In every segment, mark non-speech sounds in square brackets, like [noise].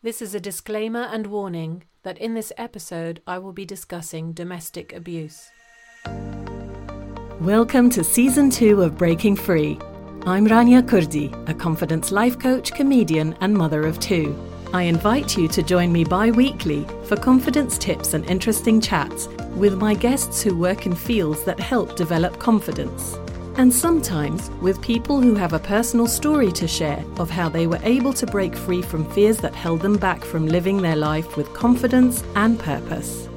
This is a disclaimer and warning that in this episode I will be discussing domestic abuse. Welcome to season two of Breaking Free. I'm Rania Kurdi, a confidence life coach, comedian, and mother of two. I invite you to join me bi weekly for confidence tips and interesting chats with my guests who work in fields that help develop confidence and sometimes with people who have a personal story to share of how they were able to break free from fears that held them back from living their life with confidence and purpose.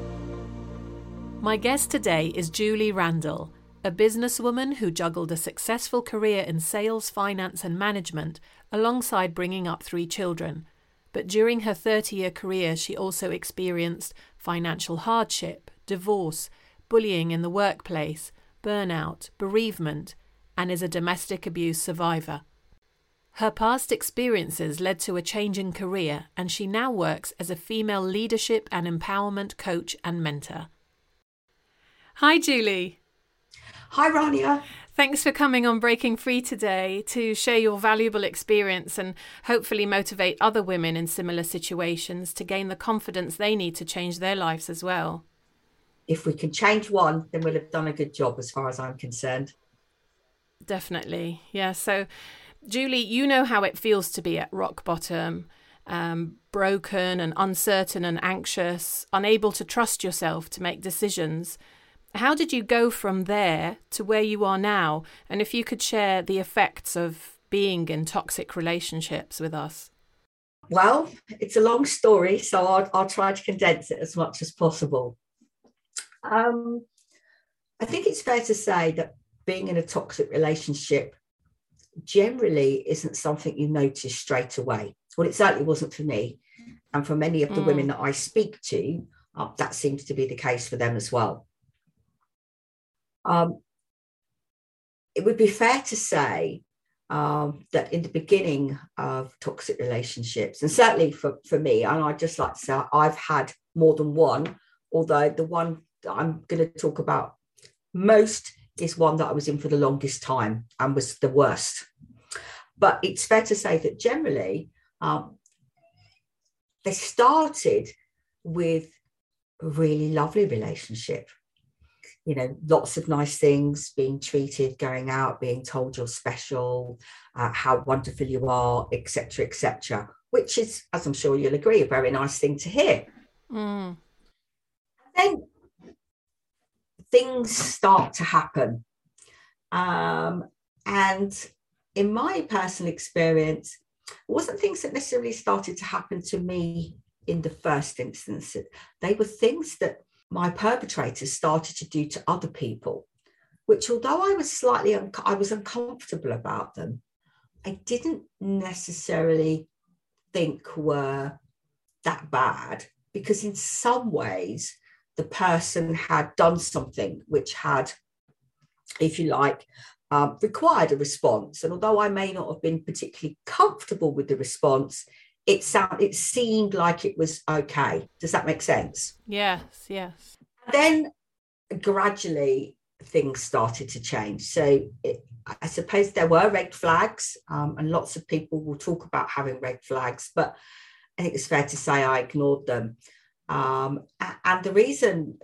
My guest today is Julie Randall, a businesswoman who juggled a successful career in sales, finance, and management alongside bringing up three children. But during her 30 year career, she also experienced financial hardship, divorce, bullying in the workplace burnout, bereavement, and is a domestic abuse survivor. Her past experiences led to a change in career, and she now works as a female leadership and empowerment coach and mentor. Hi, Julie. Hi, Rania. Thanks for coming on Breaking Free today to share your valuable experience and hopefully motivate other women in similar situations to gain the confidence they need to change their lives as well if we can change one, then we'll have done a good job as far as I'm concerned. Definitely. Yeah. So, Julie, you know how it feels to be at rock bottom, um, broken and uncertain and anxious, unable to trust yourself to make decisions. How did you go from there to where you are now? And if you could share the effects of being in toxic relationships with us. Well, it's a long story, so I'll, I'll try to condense it as much as possible. Um, I think it's fair to say that being in a toxic relationship generally isn't something you notice straight away. Well, it certainly wasn't for me. And for many of the mm. women that I speak to, uh, that seems to be the case for them as well. Um, it would be fair to say um, that in the beginning of toxic relationships, and certainly for, for me, and I'd just like to say I've had more than one, although the one I'm going to talk about most is one that I was in for the longest time and was the worst. But it's fair to say that generally, um, they started with a really lovely relationship. You know, lots of nice things, being treated, going out, being told you're special, uh, how wonderful you are, etc., etc. Which is, as I'm sure you'll agree, a very nice thing to hear. Mm. Then things start to happen. Um, and in my personal experience, it wasn't things that necessarily started to happen to me in the first instance. They were things that my perpetrators started to do to other people, which although I was slightly, un- I was uncomfortable about them, I didn't necessarily think were that bad because in some ways the person had done something which had, if you like, um, required a response. And although I may not have been particularly comfortable with the response, it sound it seemed like it was okay. Does that make sense? Yes, yes. Then gradually things started to change. So it, I suppose there were red flags, um, and lots of people will talk about having red flags, but I think it's fair to say I ignored them. Um, and the reason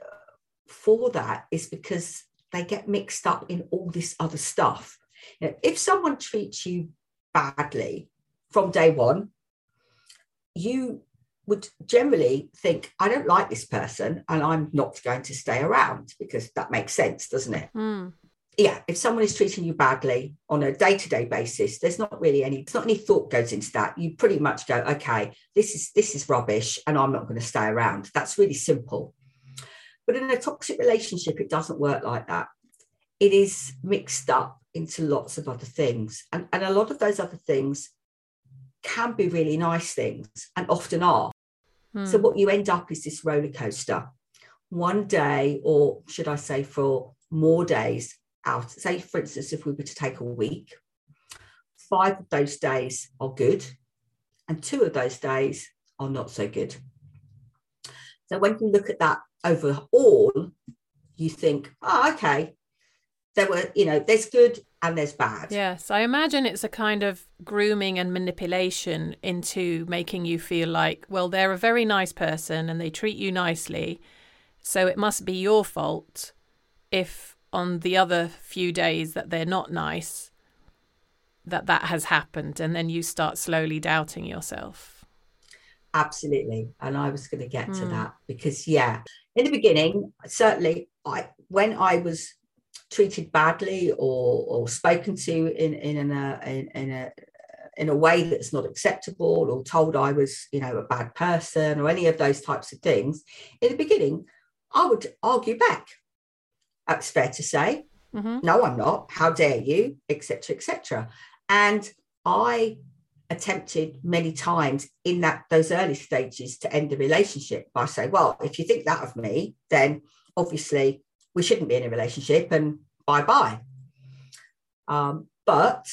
for that is because they get mixed up in all this other stuff. You know, if someone treats you badly from day one, you would generally think, I don't like this person and I'm not going to stay around because that makes sense, doesn't it? Mm yeah, if someone is treating you badly on a day-to-day basis, there's not really any, it's not any thought goes into that. You pretty much go, okay, this is this is rubbish, and I'm not going to stay around. That's really simple. But in a toxic relationship, it doesn't work like that. It is mixed up into lots of other things. And, and a lot of those other things can be really nice things and often are. Hmm. So what you end up is this roller coaster. One day, or should I say for more days, out. Say, for instance, if we were to take a week, five of those days are good, and two of those days are not so good. So when you look at that overall, you think, oh, okay, there were, you know, there's good and there's bad. Yes, I imagine it's a kind of grooming and manipulation into making you feel like, well, they're a very nice person and they treat you nicely. So it must be your fault if on the other few days that they're not nice, that that has happened. And then you start slowly doubting yourself. Absolutely. And I was going to get mm. to that because, yeah, in the beginning, certainly, I when I was treated badly or or spoken to in in a in, in a in a way that's not acceptable or told I was, you know, a bad person or any of those types of things, in the beginning, I would argue back. That's fair to say. Mm-hmm. No, I'm not. How dare you, etc., etc. And I attempted many times in that those early stages to end the relationship by saying, well, if you think that of me, then obviously we shouldn't be in a relationship and bye bye. Um, but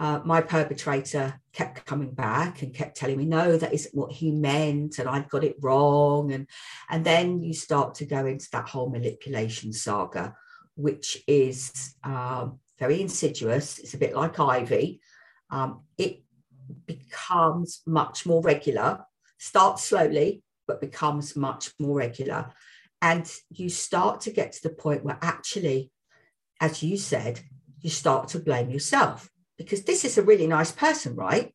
uh, my perpetrator kept coming back and kept telling me, no, that isn't what he meant, and I've got it wrong. And, and then you start to go into that whole manipulation saga, which is um, very insidious. It's a bit like Ivy. Um, it becomes much more regular, starts slowly, but becomes much more regular. And you start to get to the point where actually, as you said, you start to blame yourself because this is a really nice person, right?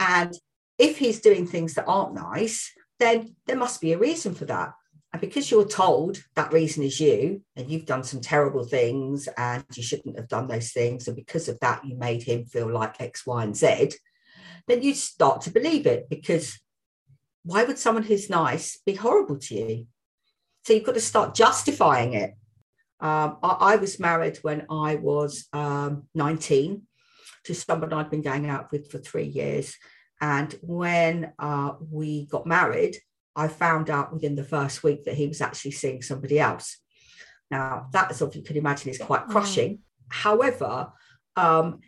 And if he's doing things that aren't nice, then there must be a reason for that. And because you're told that reason is you, and you've done some terrible things and you shouldn't have done those things, and because of that, you made him feel like X, Y, and Z, then you start to believe it because why would someone who's nice be horrible to you? So you've got to start justifying it. Um, I, I, was married when I was um, 19 to someone I'd been going out with for three years. And when uh, we got married, I found out within the first week that he was actually seeing somebody else. Now, that, as you can imagine, is quite mm. crushing. However, um,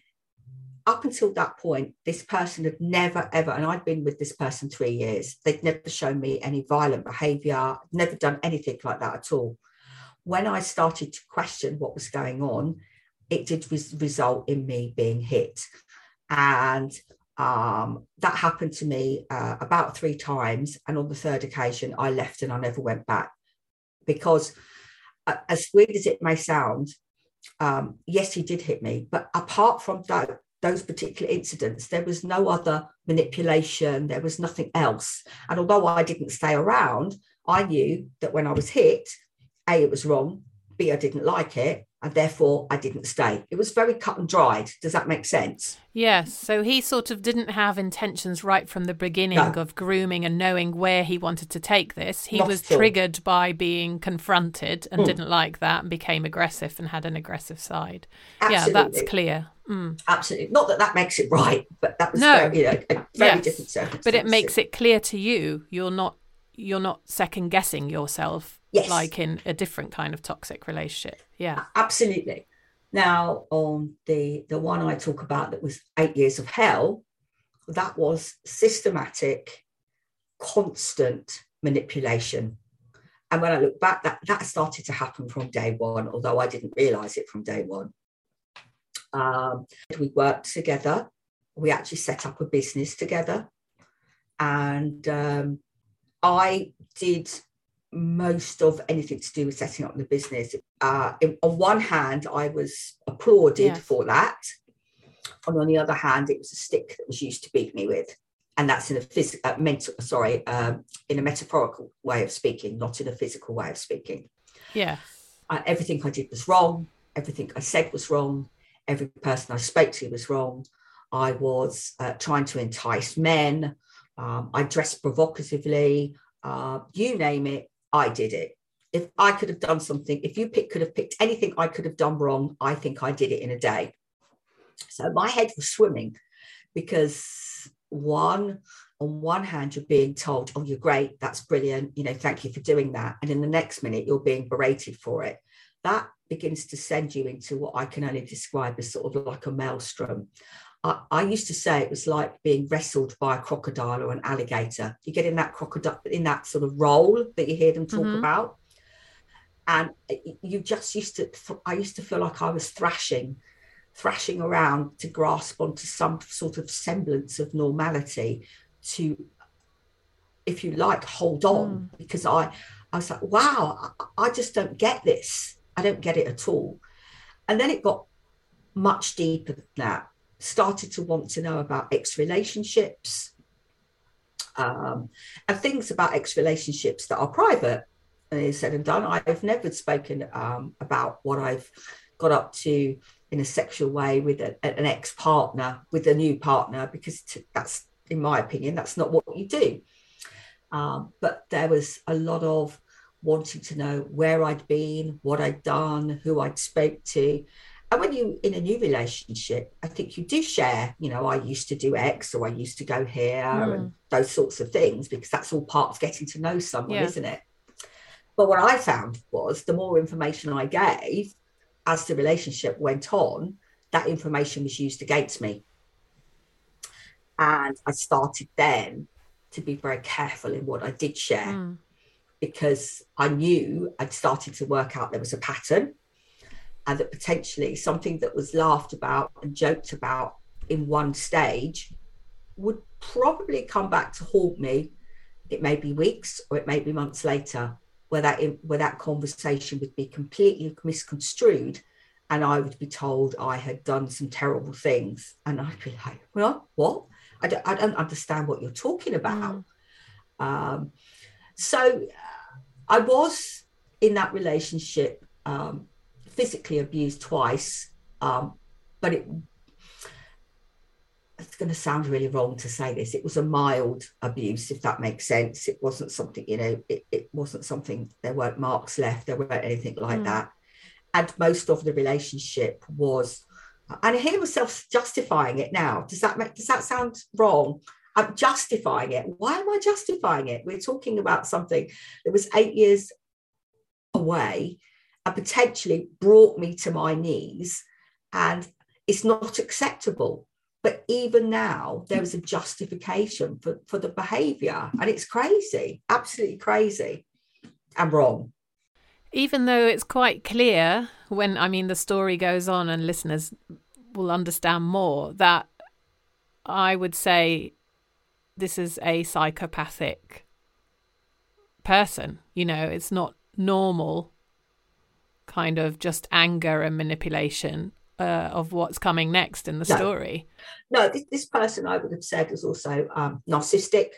up until that point, this person had never, ever, and I'd been with this person three years, they'd never shown me any violent behavior, never done anything like that at all. When I started to question what was going on, it did res- result in me being hit. And um, that happened to me uh, about three times. And on the third occasion, I left and I never went back. Because, uh, as weird as it may sound, um, yes, he did hit me. But apart from that, those particular incidents, there was no other manipulation, there was nothing else. And although I didn't stay around, I knew that when I was hit, A, it was wrong, B, I didn't like it, and therefore I didn't stay. It was very cut and dried. Does that make sense? Yes. So he sort of didn't have intentions right from the beginning no. of grooming and knowing where he wanted to take this. He Not was triggered by being confronted and mm. didn't like that and became aggressive and had an aggressive side. Absolutely. Yeah, that's clear. Mm. Absolutely. Not that that makes it right, but that was no. very, you know, a very yes. different circumstance. But it makes it clear to you you're not you're not second guessing yourself yes. like in a different kind of toxic relationship. Yeah. Absolutely. Now, on the the one I talk about that was eight years of hell, that was systematic, constant manipulation. And when I look back, that that started to happen from day one, although I didn't realize it from day one. Um, we worked together. We actually set up a business together, and um, I did most of anything to do with setting up the business. Uh, on one hand, I was applauded yes. for that. And on the other hand, it was a stick that was used to beat me with. And that's in a physical, uh, mental, sorry, um, in a metaphorical way of speaking, not in a physical way of speaking. Yeah. Uh, everything I did was wrong. Everything I said was wrong. Every person I spoke to was wrong. I was uh, trying to entice men. Um, I dressed provocatively. Uh, you name it, I did it. If I could have done something, if you pick, could have picked anything I could have done wrong, I think I did it in a day. So my head was swimming because one, on one hand, you're being told, oh, you're great, that's brilliant, you know, thank you for doing that. And in the next minute, you're being berated for it. That begins to send you into what I can only describe as sort of like a maelstrom. I, I, used to say it was like being wrestled by a crocodile or an alligator. You get in that crocodile, in that sort of roll that you hear them talk mm-hmm. about. And you just used to, I used to feel like I was thrashing thrashing around to grasp onto some sort of semblance of normality to if you like hold on mm. because i i was like wow I, I just don't get this i don't get it at all and then it got much deeper than that started to want to know about ex relationships um, and things about ex relationships that are private. And said and done. I've never spoken um, about what I've got up to in a sexual way with a, an ex partner, with a new partner, because that's, in my opinion, that's not what you do. Um, but there was a lot of wanting to know where I'd been, what I'd done, who I'd spoke to, and when you in a new relationship i think you do share you know i used to do x or i used to go here mm. and those sorts of things because that's all part of getting to know someone yeah. isn't it but what i found was the more information i gave as the relationship went on that information was used against me and i started then to be very careful in what i did share mm. because i knew i'd started to work out there was a pattern and that potentially something that was laughed about and joked about in one stage would probably come back to haunt me. It may be weeks or it may be months later, where that where that conversation would be completely misconstrued, and I would be told I had done some terrible things, and I'd be like, "Well, what? I don't, I don't understand what you're talking about." Mm. Um, so I was in that relationship um, physically abused twice, um, but it it's going to sound really wrong to say this. It was a mild abuse, if that makes sense. It wasn't something, you know, it, it wasn't something, there weren't marks left, there weren't anything like mm. that. And most of the relationship was, and I hear myself justifying it now. Does that make, does that sound wrong? I'm justifying it. Why am I justifying it? We're talking about something that was eight years away and potentially brought me to my knees. And it's not acceptable. But even now there is a justification for, for the behavior. And it's crazy absolutely crazy. And wrong. Even though it's quite clear when i mean the story goes on and listeners will understand more that i would say this is a psychopathic person you know it's not normal kind of just anger and manipulation uh, of what's coming next in the no. story. No, this, this, person I would have said was also um, narcissistic,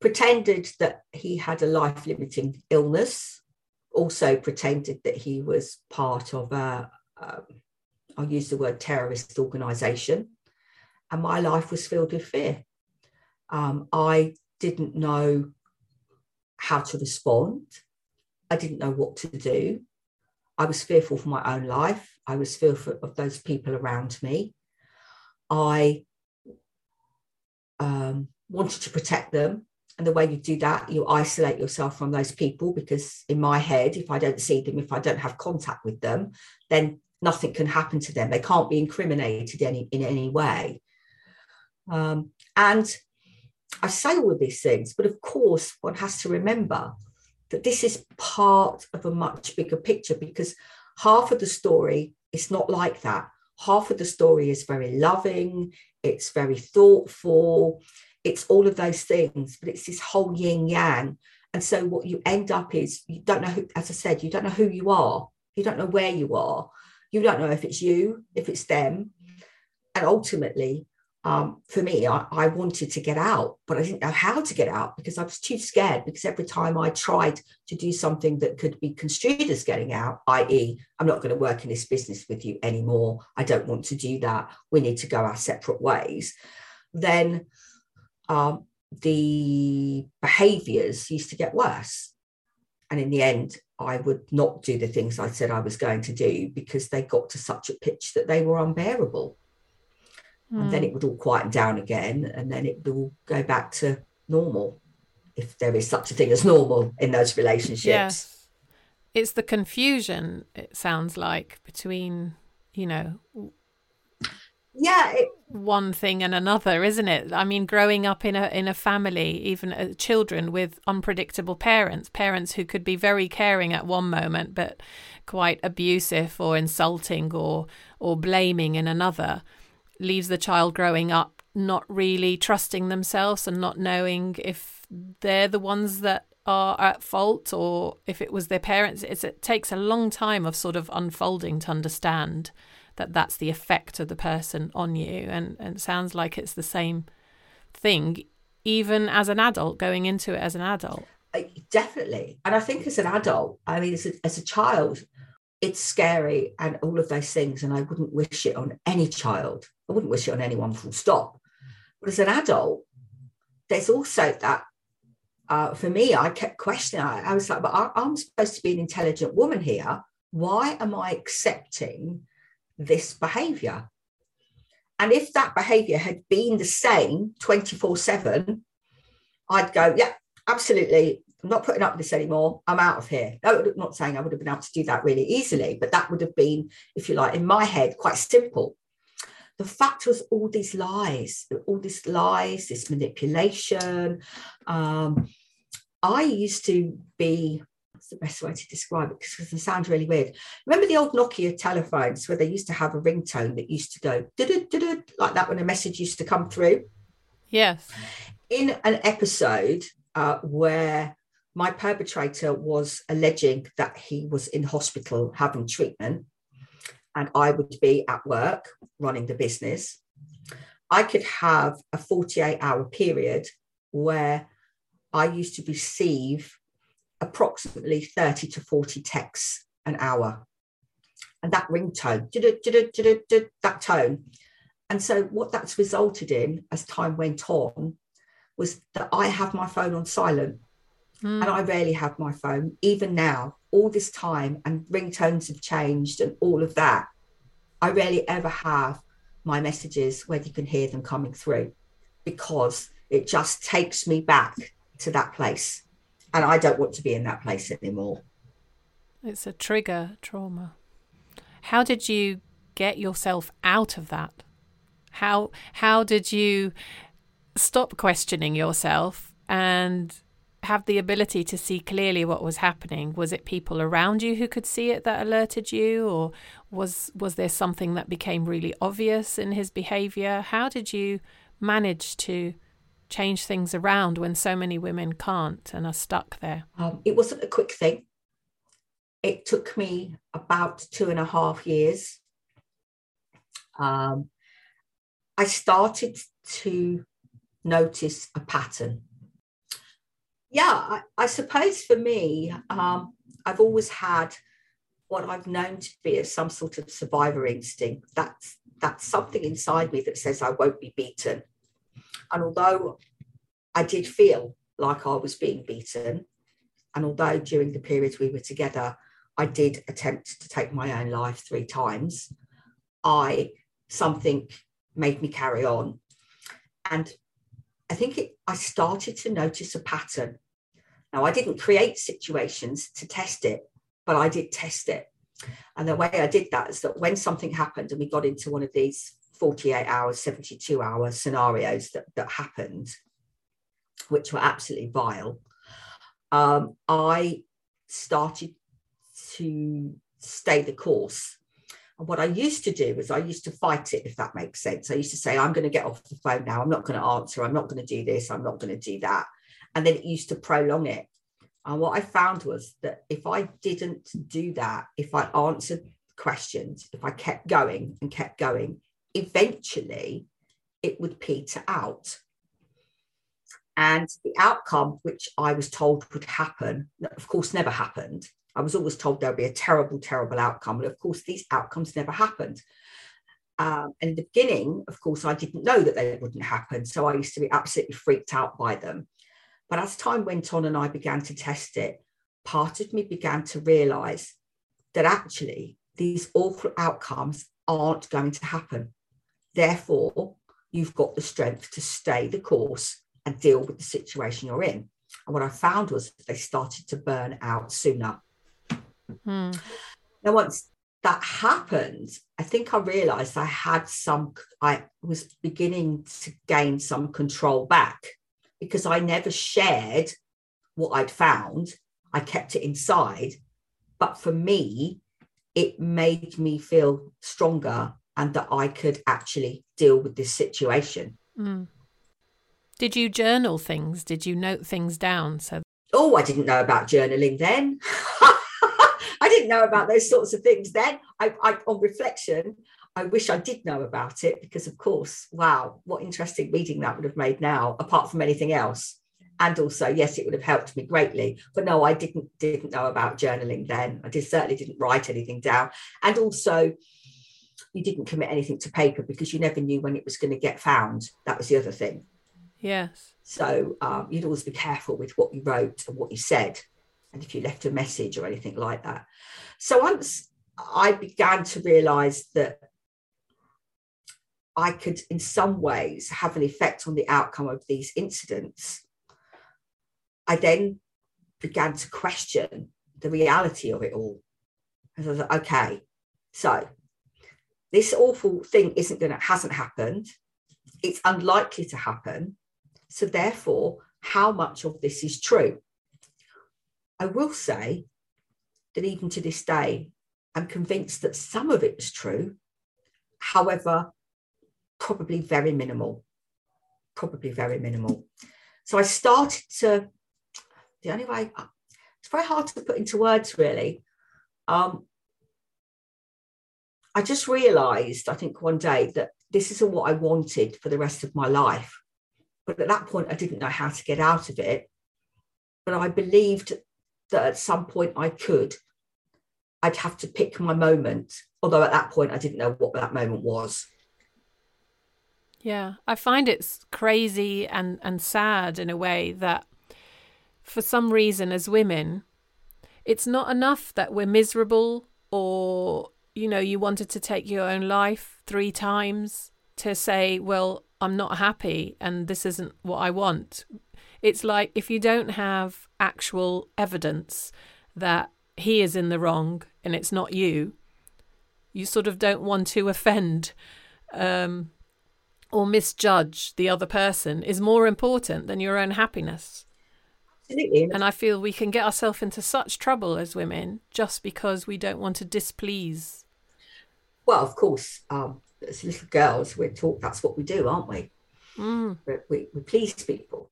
pretended that he had a life limiting illness, also pretended that he was part of a, um, I'll use the word terrorist organization. And my life was filled with fear. Um, I didn't know how to respond. I didn't know what to do. I was fearful for my own life. I was fearful of those people around me. I um, wanted to protect them. And the way you do that, you isolate yourself from those people because, in my head, if I don't see them, if I don't have contact with them, then nothing can happen to them. They can't be incriminated any, in any way. Um, and I say all of these things, but of course, one has to remember that this is part of a much bigger picture because half of the story is not like that. Half of the story is very loving, it's very thoughtful, it's all of those things, but it's this whole yin yang. And so what you end up is you don't know who, as I said, you don't know who you are, you don't know where you are, you don't know if it's you, if it's them. And ultimately, um, for me, I, I, wanted to get out, but I didn't know how to get out because I was too scared. Because every time I tried to do something that could be construed as getting out, i.e., I'm not going to work in this business with you anymore, I don't want to do that, we need to go our separate ways, then um, the behaviors used to get worse. And in the end, I would not do the things I said I was going to do because they got to such a pitch that they were unbearable mm. and then hmm. it would all quieten down again and then it would all go back to normal if there is such a thing as normal in those relationships yes. it's the confusion it sounds like between you know yeah it, one thing and another isn't it i mean growing up in a in a family even uh, children with unpredictable parents parents who could be very caring at one moment but quite abusive or insulting or or blaming in another leaves the child growing up not really trusting themselves and not knowing if they're the ones that are at fault or if it was their parents. It's, it takes a long time of sort of unfolding to understand that that's the effect of the person on you. And, and it sounds like it's the same thing even as an adult going into it as an adult. Definitely. And i think as an adult i mean as a, as a child it's scary and all of those things and i wouldn't wish it on any child. I wouldn't wish it on anyone full stop. But as an adult there's also that uh, for me i kept questioning I, I was like but I, i'm supposed to be an intelligent woman here. Why am i accepting this behavior? And if that behavior had been the same 24 7 i'd go yeah absolutely I'm not putting up with this anymore. I'm out of here. I'm not saying I would have been able to do that really easily, but that would have been, if you like, in my head, quite simple. The fact was all these lies, all these lies, this manipulation. Um, I used to be, what's the best way to describe it? Because it sounds really weird. Remember the old Nokia telephones where they used to have a ringtone that used to go like that when a message used to come through? Yes. In an episode uh, where my perpetrator was alleging that he was in hospital having treatment and I would be at work running the business. I could have a 48 hour period where I used to receive approximately 30 to 40 texts an hour. And that ringtone, that tone. And so, what that's resulted in as time went on was that I have my phone on silent Mm. And I rarely have my phone, even now, all this time, and ringtones have changed and all of that. I rarely ever have my messages where you can hear them coming through because it just takes me back to that place. And I don't want to be in that place anymore. It's a trigger trauma. How did you get yourself out of that? How how did you stop questioning yourself and have the ability to see clearly what was happening? Was it people around you who could see it that alerted you, or was was there something that became really obvious in his behaviour? How did you manage to change things around when so many women can't and are stuck there? Um, it wasn't a quick thing. It took me about two and a half years. Um, I started to notice a pattern yeah, I, I suppose for me, um, I've always had what I've known to be as some sort of survivor instinct. That's that's something inside me that says I won't be beaten. And although I did feel like I was being beaten, and although during the periods we were together, I did attempt to take my own life three times, I something made me carry on. And I think it, I started to notice a pattern now, I didn't create situations to test it, but I did test it. And the way I did that is that when something happened and we got into one of these 48 hours, 72 hour scenarios that, that happened, which were absolutely vile, um, I started to stay the course. And what I used to do was I used to fight it, if that makes sense. I used to say, I'm going to get off the phone now. I'm not going to answer. I'm not going to do this. I'm not going to do that and then it used to prolong it. And what I found was that if I didn't do that, if I answered questions, if I kept going and kept going, eventually it would peter out. And the outcome, which I was told would happen, of course, never happened. I was always told there'll be a terrible, terrible outcome. But of course, these outcomes never happened. Um, and in the beginning, of course, I didn't know that they wouldn't happen. So I used to be absolutely freaked out by them. But as time went on and I began to test it, part of me began to realize that actually these awful outcomes aren't going to happen. Therefore, you've got the strength to stay the course and deal with the situation you're in. And what I found was they started to burn out sooner. Hmm. Now, once that happened, I think I realized I had some, I was beginning to gain some control back because I never shared what I'd found. I kept it inside. But for me, it made me feel stronger and that I could actually deal with this situation. Mm. Did you journal things? Did you note things down? So, oh, I didn't know about journaling then. [laughs] I didn't know about those sorts of things then. I, I, on reflection, I wish I did know about it because, of course, wow, what interesting reading that would have made now, apart from anything else. And also, yes, it would have helped me greatly. But no, I didn't didn't know about journaling then. I did certainly didn't write anything down. And also, you didn't commit anything to paper because you never knew when it was going to get found. That was the other thing. Yes. So um, you'd always be careful with what you wrote and what you said and if you left a message or anything like that. So once I began to realize that I could, in some ways, have an effect on the outcome of these incidents, I then began to question the reality of it all. I was like, okay, so this awful thing isn't going to, hasn't happened. It's unlikely to happen. So, therefore, how much of this is true? I will say that even to this day, I'm convinced that some of it is true. However, probably very minimal. Probably very minimal. So I started to, the only way, it's very hard to put into words really. Um, I just realized, I think one day, that this isn't what I wanted for the rest of my life. But at that point, I didn't know how to get out of it. But I believed that at some point I could. I'd have to pick my moment, although at that point I didn't know what that moment was. Yeah, I find it's crazy and, and sad in a way that for some reason, as women, it's not enough that we're miserable or, you know, you wanted to take your own life three times to say, well, I'm not happy and this isn't what I want. It's like if you don't have actual evidence that he is in the wrong and it's not you, you sort of don't want to [laughs] offend um, or misjudge the other person is more important than your own happiness. Absolutely. And I feel we can get ourselves into such trouble as women just because we don't want to displease. Well, of course, um, as little girls, we're taught that's what we do, aren't we? Mm. We, we please people.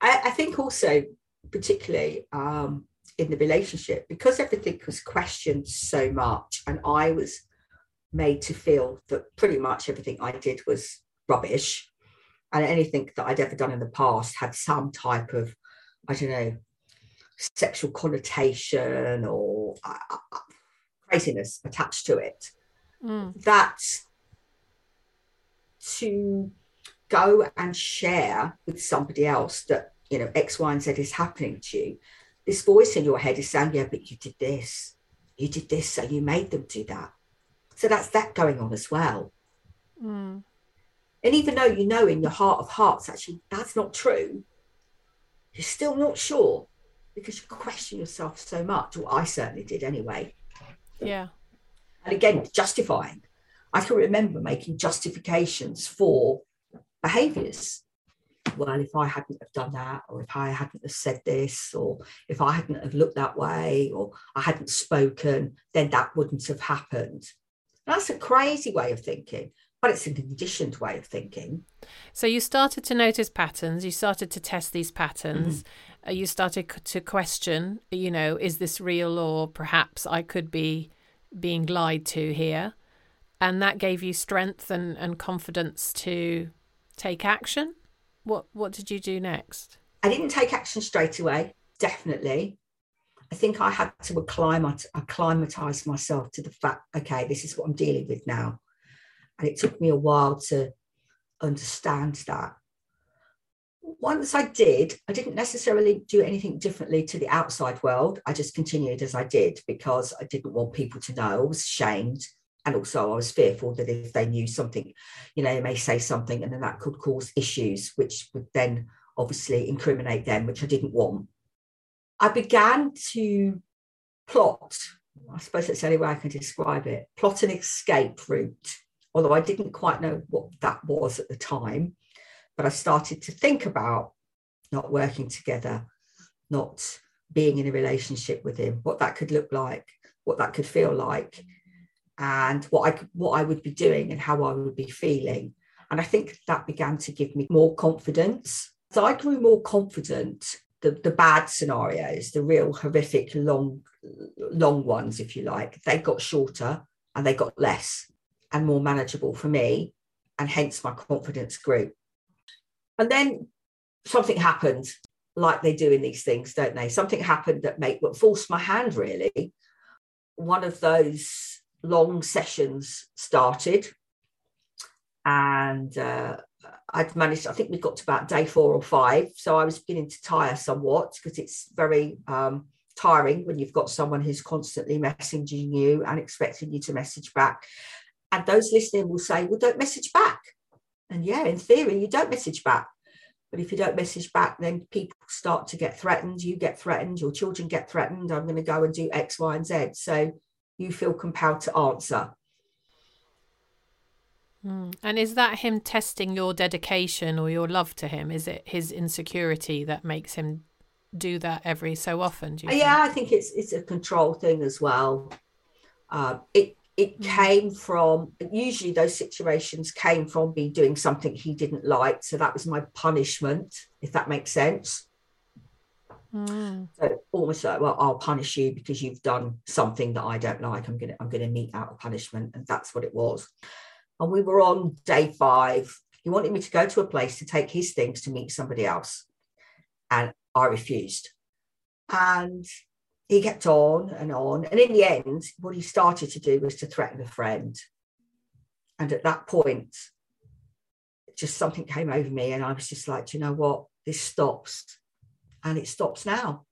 I, I think also, particularly um, in the relationship, because everything was questioned so much, and I was made to feel that pretty much everything I did was rubbish, and anything that I'd ever done in the past had some type of, I don't know, sexual connotation or uh, uh craziness attached to it. Mm. That to go and share with somebody else that you know X, Y, and Z is happening to you, this voice in your head is saying, "Yeah, but you did this, you did this, so you made them do that." So that's that going on as well. Mm. And even though you know in your heart of hearts, actually, that's not true, you're still not sure because you question yourself so much. Well, I certainly did anyway. Yeah. And again, justifying. I can remember making justifications for behaviors. Well, if I hadn't have done that, or if I hadn't have said this, or if I hadn't have looked that way, or I hadn't spoken, then that wouldn't have happened. That's a crazy way of thinking, but it's a conditioned way of thinking. So you started to notice patterns. You started to test these patterns. Mm-hmm. Uh, you started to question, you know, is this real, or perhaps I could be being lied to here, and that gave you strength and, and confidence to take action? What what did you do next? I didn't take action straight away, definitely. I think I had to acclimat- acclimatize myself to the fact, okay, this is what I'm dealing with now. And it took me a while to understand that. Once I did, I didn't necessarily do anything differently to the outside world. I just continued as I did because I didn't want people to know. I was ashamed and also I was fearful that if they knew something, you know, they may say something and then that could cause issues, which would then obviously incriminate them, which I didn't want. I began to plot I suppose that's the only way I can describe it, plot an escape route. Although I didn't quite know what that was at the time, but I started to think about not working together, not being in a relationship with him, what that could look like, what that could feel like, and what I what I would be doing and how I would be feeling. And I think that began to give me more confidence. So I grew more confident. The, the bad scenarios, the real horrific long, long ones, if you like, they got shorter and they got less and more manageable for me. And hence my confidence grew. And then something happened, like they do in these things, don't they? Something happened that made what forced my hand really. One of those long sessions started and uh, I'd managed, I think we got to about day four or five. So I was beginning to tire somewhat because it's very um, tiring when you've got someone who's constantly messaging you and expecting you to message back. And those listening will say, well, don't message back. And yeah, in theory, you don't message back. But if you don't message back, then people start to get threatened. You get threatened, your children get threatened. I'm going to go and do X, Y, and Z. So you feel compelled to answer. Mm. And is that him testing your dedication or your love to him? Is it his insecurity that makes him do that every so often? yeah, think? I think it's it's a control thing as well. Uh, it it mm. came from usually those situations came from me doing something he didn't like, so that was my punishment, if that makes sense. Mm. So almost like, well, I'll punish you because you've done something that I don't like. I'm gonna I'm gonna mete out a punishment, and that's what it was and we were on day five. He wanted me to go to a place to take his things to meet somebody else. And I refused. And he kept on and on. And in the end, what he started to do was to threaten a friend. And at that point, just something came over me. And I was just like, you know what? This stops. And it stops now.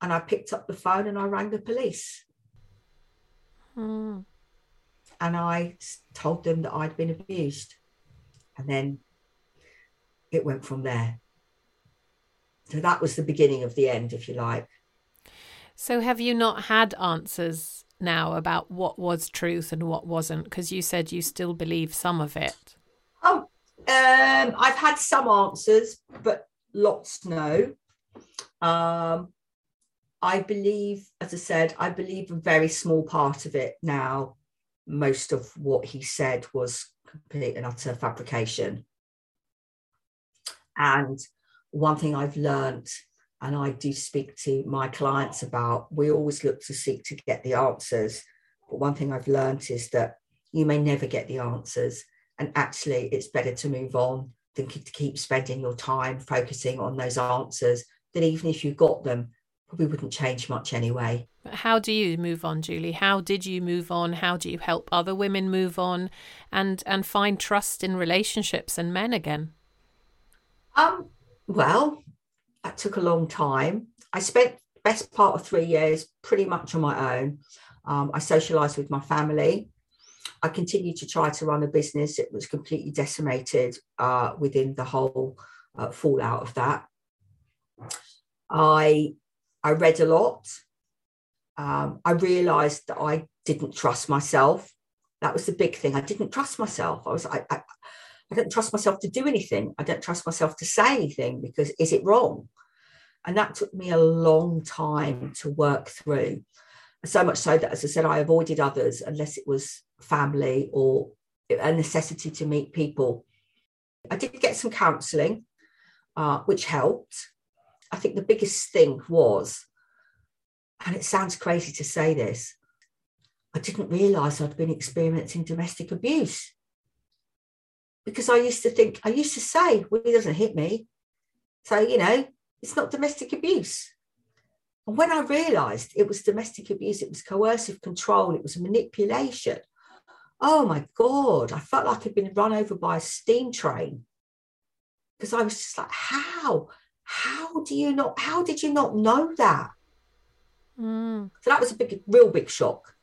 And I picked up the phone and I rang the police. Hmm and I told them that I'd been abused. And then it went from there. So that was the beginning of the end, if you like. So, have you not had answers now about what was truth and what wasn't? Because you said you still believe some of it. Oh, um, I've had some answers, but lots no. Um, I believe, as I said, I believe a very small part of it now most of what he said was complete and utter fabrication. And one thing I've learned, and I do speak to my clients about, we always look to seek to get the answers. But one thing I've learned is that you may never get the answers. And actually, it's better to move on than to keep spending your time focusing on those answers that even if you got them, probably wouldn't change much anyway. But How do you move on, Julie? How did you move on? How do you help other women move on and and find trust in relationships and men again? Um, well, that took a long time. I spent the best part of three years pretty much on my own. Um, I socialized with my family. I continued to try to run a business. It was completely decimated uh, within the whole uh, fallout of that. I I read a lot. Um, I realized that I didn't trust myself. That was the big thing. I didn't trust myself. I was I, I, I don't trust myself to do anything. I don't trust myself to say anything because is it wrong? And that took me a long time to work through. So much so that, as I said, I avoided others unless it was family or a necessity to meet people. I did get some counselling, uh, which helped. I think the biggest thing was, and it sounds crazy to say this, I didn't realize I'd been experiencing domestic abuse. Because I used to think, I used to say, well, he doesn't hit me. So, you know, it's not domestic abuse. And when I realized it was domestic abuse, it was coercive control, it was manipulation. Oh my God, I felt like I'd been run over by a steam train. Because I was just like, how? How do you not how did you not know that mm. so that was a big real big shock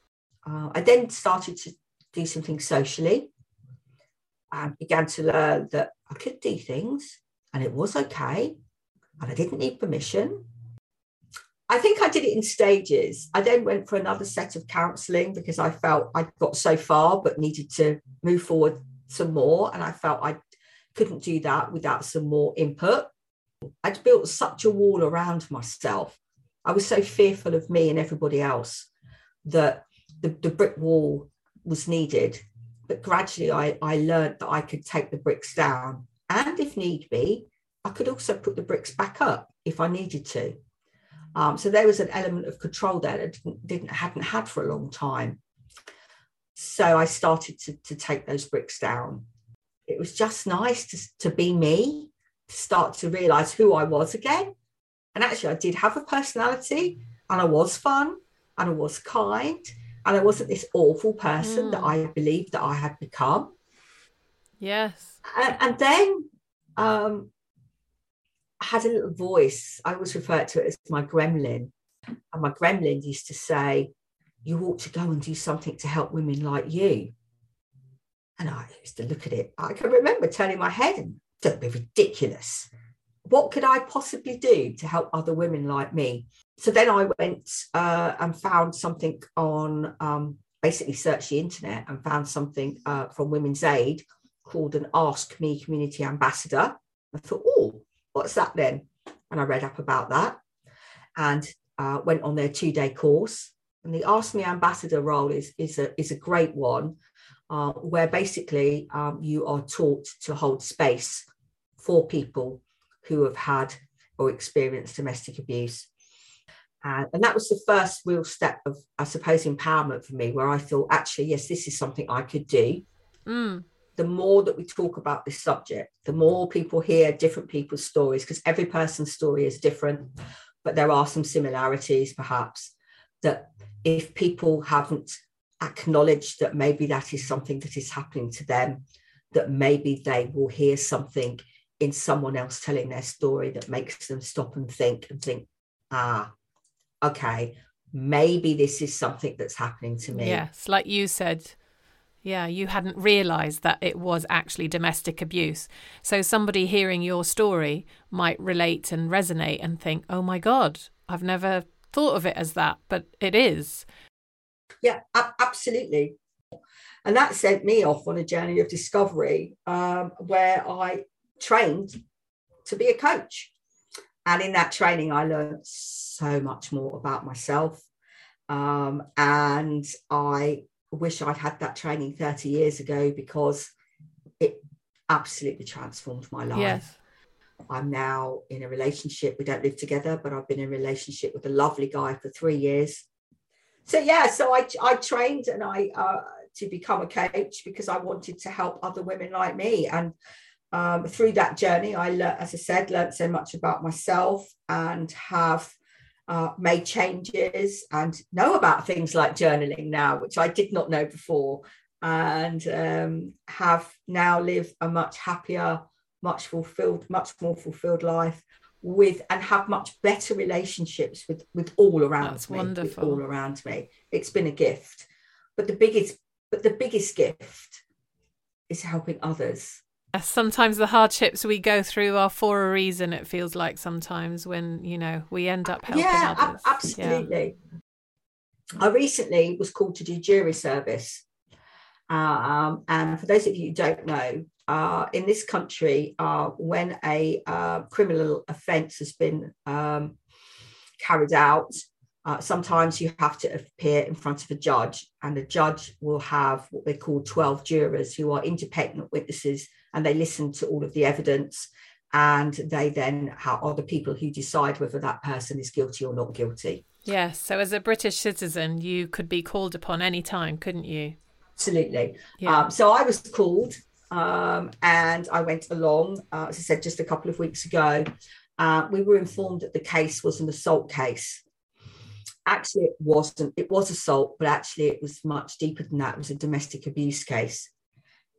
uh, i then started to do something socially and began to learn that i could do things and it was okay and i didn't need permission I think I did it in stages. I then went for another set of counselling because I felt I'd got so far but needed to move forward some more. And I felt I couldn't do that without some more input. I'd built such a wall around myself. I was so fearful of me and everybody else that the, the brick wall was needed. But gradually I, I learned that I could take the bricks down. And if need be, I could also put the bricks back up if I needed to. Um, so there was an element of control there that didn't, didn't hadn't had for a long time. So I started to, to take those bricks down. It was just nice to, to be me, start to realize who I was again. And actually, I did have a personality and I was fun and I was kind and I wasn't this awful person mm. that I believed that I had become. Yes. And, and then um, I had a little voice. I always refer to it as my gremlin. And my gremlin used to say, You ought to go and do something to help women like you. And I used to look at it. I can remember turning my head and don't be ridiculous. What could I possibly do to help other women like me? So then I went uh, and found something on um, basically searched the internet and found something uh, from Women's Aid called an Ask Me Community Ambassador. I thought, oh, what's that then? And I read up about that and uh, went on their two day course. And the Ask Me Ambassador role is, is, a, is a great one uh, where basically um, you are taught to hold space for people who have had or experienced domestic abuse. Uh, and that was the first real step of, I suppose, empowerment for me, where I thought, actually, yes, this is something I could do. Mm the more that we talk about this subject, the more people hear different people's stories, because every person's story is different, but there are some similarities perhaps that if people haven't acknowledged that maybe that is something that is happening to them, that maybe they will hear something in someone else telling their story that makes them stop and think and think, ah, okay, maybe this is something that's happening to me. Yes, like you said, yeah, you hadn't realised that it was actually domestic abuse. So somebody hearing your story might relate and resonate and think, oh my God, I've never thought of it as that, but it is. Yeah, absolutely. And that sent me off on a journey of discovery um, where I trained to be a coach. And in that training, I learned so much more about myself. Um, and I wish I'd had that training 30 years ago because it absolutely transformed my life. Yes. I'm now in a relationship. We don't live together, but I've been in a relationship with a lovely guy for three years. So yeah, so I I trained and I uh, to become a coach because I wanted to help other women like me. And um, through that journey, I learned, as I said, learned so much about myself and have uh, made changes and know about things like journaling now, which I did not know before, and um, have now lived a much happier, much fulfilled, much more fulfilled life with and have much better relationships with with all around That's me wonderful. all around me. It's been a gift. But the biggest but the biggest gift is helping others sometimes the hardships we go through are for a reason it feels like sometimes when you know we end up helping yeah others. absolutely yeah. i recently was called to do jury service um, and for those of you who don't know uh, in this country uh, when a uh, criminal offence has been um, carried out uh, sometimes you have to appear in front of a judge, and the judge will have what they call 12 jurors who are independent witnesses and they listen to all of the evidence and they then are the people who decide whether that person is guilty or not guilty. Yes. So, as a British citizen, you could be called upon any time, couldn't you? Absolutely. Yeah. Um, so, I was called um, and I went along, uh, as I said, just a couple of weeks ago. Uh, we were informed that the case was an assault case. Actually, it wasn't. It was assault, but actually, it was much deeper than that. It was a domestic abuse case.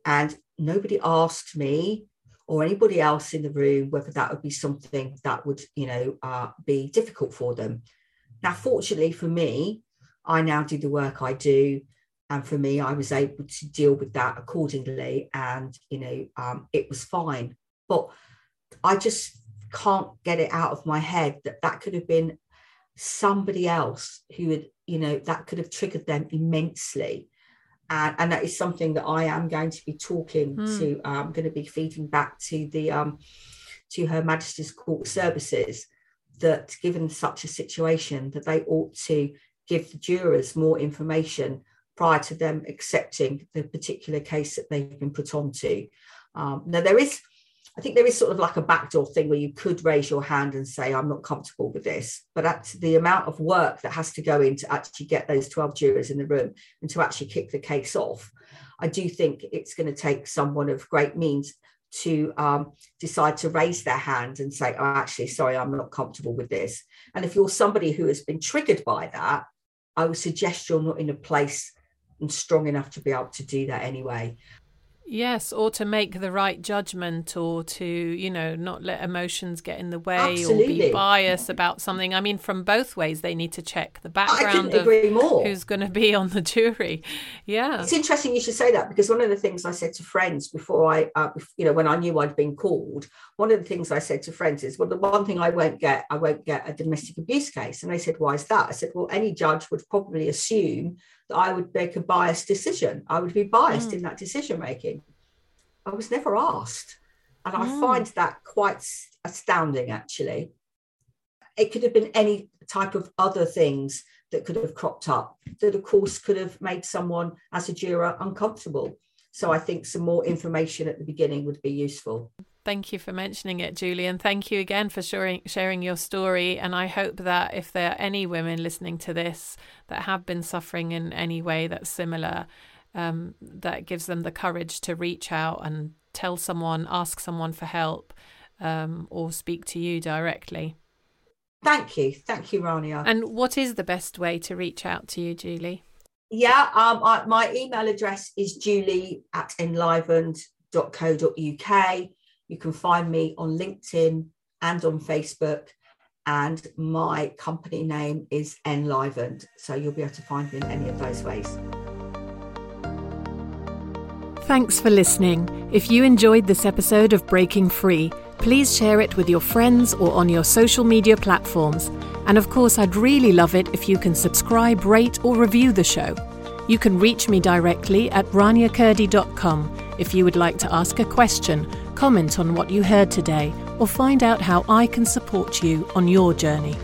And nobody asked me or anybody else in the room whether that would be something that would, you know, uh, be difficult for them. Now, fortunately for me, I now do the work I do. And for me, I was able to deal with that accordingly. And, you know, um, it was fine. But I just can't get it out of my head that that could have been somebody else who would, you know, that could have triggered them immensely. And, and that is something that I am going to be talking mm. to. I'm going to be feeding back to the um, to Her Majesty's Court Services that, given such a situation, that they ought to give the jurors more information prior to them accepting the particular case that they've been put onto. Um, now, there is, I think there is sort of like a backdoor thing where you could raise your hand and say, I'm not comfortable with this. But at the amount of work that has to go in to actually get those 12 jurors in the room and to actually kick the case off, I do think it's going to take someone of great means to um, decide to raise their hand and say, oh, actually, sorry, I'm not comfortable with this. And if you're somebody who has been triggered by that, I would suggest you're not in a place and strong enough to be able to do that anyway. Yes, or to make the right judgment, or to, you know, not let emotions get in the way Absolutely. or be biased about something. I mean, from both ways, they need to check the background of who's going to be on the jury. Yeah. It's interesting you should say that because one of the things I said to friends before I, uh, you know, when I knew I'd been called, one of the things I said to friends is, well, the one thing I won't get, I won't get a domestic abuse case. And they said, why is that? I said, well, any judge would probably assume that I would make a biased decision. I would be biased mm. in that decision making. I was never asked. And I mm. find that quite astounding, actually. It could have been any type of other things that could have cropped up that, of course, could have made someone as a juror uncomfortable. So I think some more information at the beginning would be useful. Thank you for mentioning it, Julie, and thank you again for sharing sharing your story. And I hope that if there are any women listening to this that have been suffering in any way that's similar, um, that gives them the courage to reach out and tell someone, ask someone for help, um, or speak to you directly. Thank you, thank you, Rania. And what is the best way to reach out to you, Julie? Yeah, um, I, my email address is julie at enlivened.co.uk you can find me on LinkedIn and on Facebook. And my company name is Enlivened. So you'll be able to find me in any of those ways. Thanks for listening. If you enjoyed this episode of Breaking Free, please share it with your friends or on your social media platforms. And of course, I'd really love it if you can subscribe, rate, or review the show. You can reach me directly at raniakurdi.com if you would like to ask a question comment on what you heard today, or find out how I can support you on your journey.